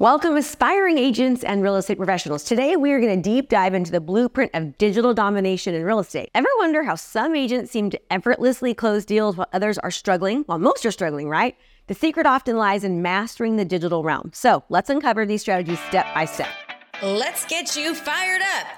Welcome, aspiring agents and real estate professionals. Today, we are going to deep dive into the blueprint of digital domination in real estate. Ever wonder how some agents seem to effortlessly close deals while others are struggling? Well, most are struggling, right? The secret often lies in mastering the digital realm. So let's uncover these strategies step by step. Let's get you fired up.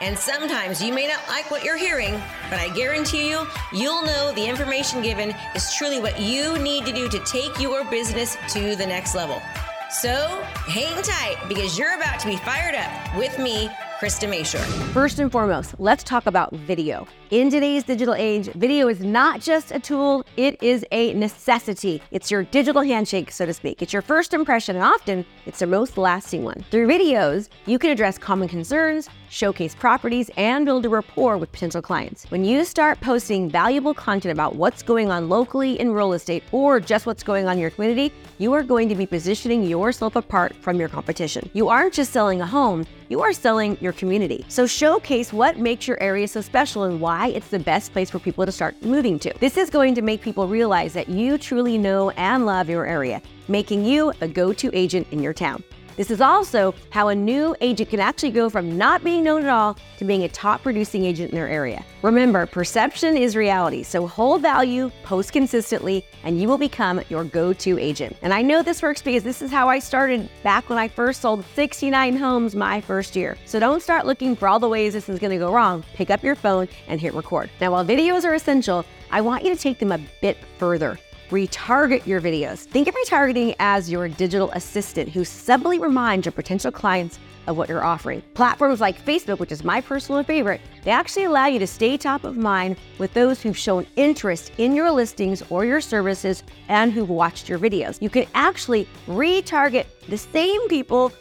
And sometimes you may not like what you're hearing, but I guarantee you, you'll know the information given is truly what you need to do to take your business to the next level. So hang tight because you're about to be fired up with me, Krista Mashore. First and foremost, let's talk about video. In today's digital age, video is not just a tool, it is a necessity. It's your digital handshake, so to speak. It's your first impression, and often it's the most lasting one. Through videos, you can address common concerns, showcase properties, and build a rapport with potential clients. When you start posting valuable content about what's going on locally in real estate or just what's going on in your community, you are going to be positioning yourself apart from your competition. You aren't just selling a home, you are selling your community. So showcase what makes your area so special and why it's the best place for people to start moving to. This is going to make people realize that you truly know and love your area, making you a go-to agent in your town. This is also how a new agent can actually go from not being known at all to being a top producing agent in their area. Remember, perception is reality, so hold value, post consistently, and you will become your go to agent. And I know this works because this is how I started back when I first sold 69 homes my first year. So don't start looking for all the ways this is going to go wrong. Pick up your phone and hit record. Now, while videos are essential, I want you to take them a bit further retarget your videos. Think of retargeting as your digital assistant who subtly reminds your potential clients of what you're offering. Platforms like Facebook, which is my personal favorite, they actually allow you to stay top of mind with those who've shown interest in your listings or your services and who've watched your videos. You can actually retarget the same people,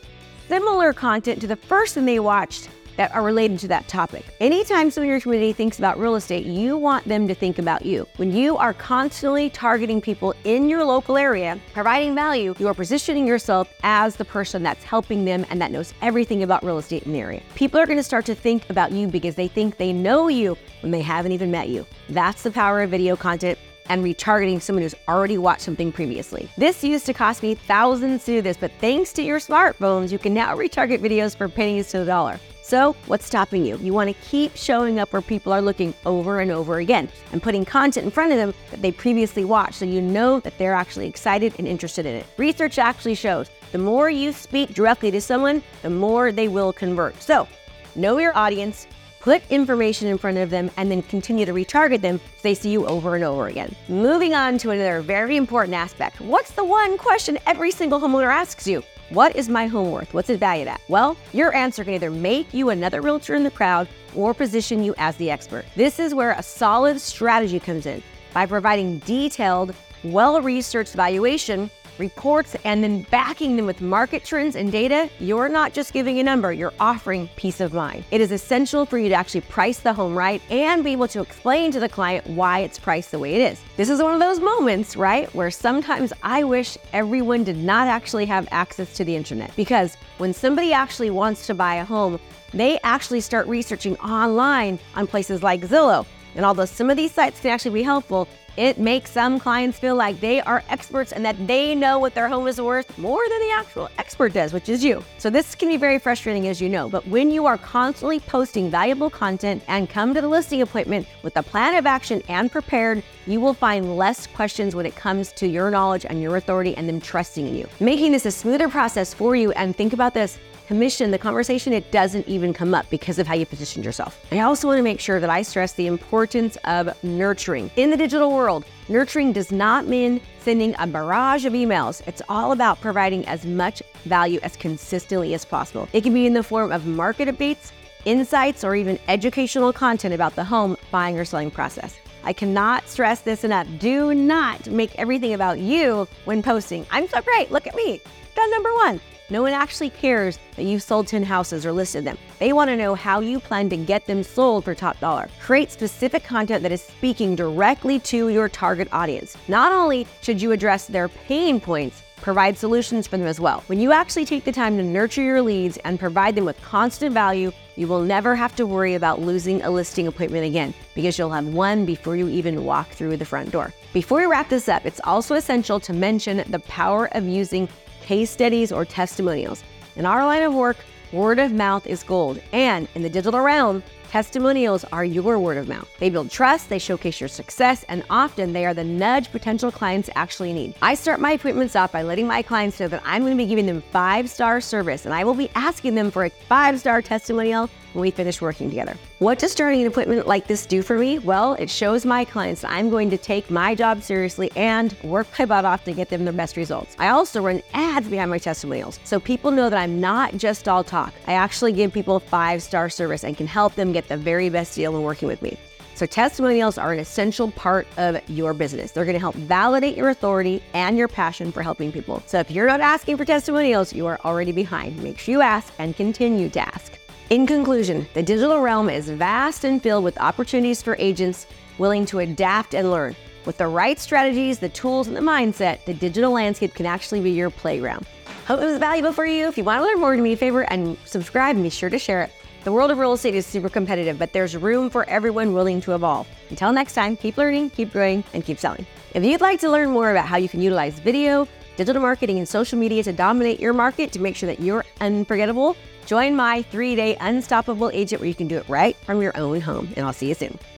similar content to the first thing they watched that are related to that topic. Anytime someone in your community thinks about real estate, you want them to think about you. When you are constantly targeting people in your local area, providing value, you are positioning yourself as the person that's helping them and that knows everything about real estate in the area. People are going to start to think about you because they think they know you when they haven't even met you. That's the power of video content and retargeting someone who's already watched something previously. This used to cost me thousands to do this, but thanks to your smartphones, you can now retarget videos for pennies to the dollar. So, what's stopping you? You want to keep showing up where people are looking over and over again and putting content in front of them that they previously watched so you know that they're actually excited and interested in it. Research actually shows the more you speak directly to someone, the more they will convert. So, know your audience, put information in front of them, and then continue to retarget them so they see you over and over again. Moving on to another very important aspect what's the one question every single homeowner asks you? What is my home worth? What's it valued at? Well, your answer can either make you another realtor in the crowd or position you as the expert. This is where a solid strategy comes in by providing detailed, well researched valuation reports, and then backing them with market trends and data, you're not just giving a number, you're offering peace of mind. It is essential for you to actually price the home right and be able to explain to the client why it's priced the way it is. This is one of those moments, right, where sometimes I wish everyone did not actually have access to the internet because when somebody actually wants to buy a home, they actually start researching online on places like Zillow. And although some of these sites can actually be helpful, it makes some clients feel like they are experts and that they know what their home is worth more than the actual expert does, which is you. So this can be very frustrating, as you know. But when you are constantly posting valuable content and come to the listing appointment with a plan of action and prepared, you will find less questions when it comes to your knowledge and your authority and them trusting in you. Making this a smoother process for you, and think about this commission, the conversation, it doesn't even come up because of how you positioned yourself. I also want to make sure that I stress the importance of nurturing. In the digital world, nurturing does not mean sending a barrage of emails. It's all about providing as much value as consistently as possible. It can be in the form of market updates, insights, or even educational content about the home buying or selling process. I cannot stress this enough. Do not make everything about you when posting. I'm so great. Look at me. Done number one. No one actually cares that you've sold 10 houses or listed them. They want to know how you plan to get them sold for top dollar. Create specific content that is speaking directly to your target audience. Not only should you address their pain points, provide solutions for them as well. When you actually take the time to nurture your leads and provide them with constant value, you will never have to worry about losing a listing appointment again because you'll have one before you even walk through the front door. Before we wrap this up, it's also essential to mention the power of using case studies or testimonials. In our line of work, word of mouth is gold. And in the digital realm, Testimonials are your word of mouth. They build trust, they showcase your success, and often they are the nudge potential clients actually need. I start my appointments off by letting my clients know that I'm going to be giving them five star service and I will be asking them for a five star testimonial when we finish working together. What does starting an appointment like this do for me? Well, it shows my clients that I'm going to take my job seriously and work my butt off to get them the best results. I also run ads behind my testimonials so people know that I'm not just all talk. I actually give people five star service and can help them get the very best deal when working with me. So, testimonials are an essential part of your business. They're going to help validate your authority and your passion for helping people. So, if you're not asking for testimonials, you are already behind. Make sure you ask and continue to ask. In conclusion, the digital realm is vast and filled with opportunities for agents willing to adapt and learn. With the right strategies, the tools, and the mindset, the digital landscape can actually be your playground. Hope it was valuable for you. If you want to learn more, do me a favor and subscribe and be sure to share it. The world of real estate is super competitive, but there's room for everyone willing to evolve. Until next time, keep learning, keep growing, and keep selling. If you'd like to learn more about how you can utilize video, digital marketing, and social media to dominate your market to make sure that you're unforgettable, Join my three day unstoppable agent where you can do it right from your own home, and I'll see you soon.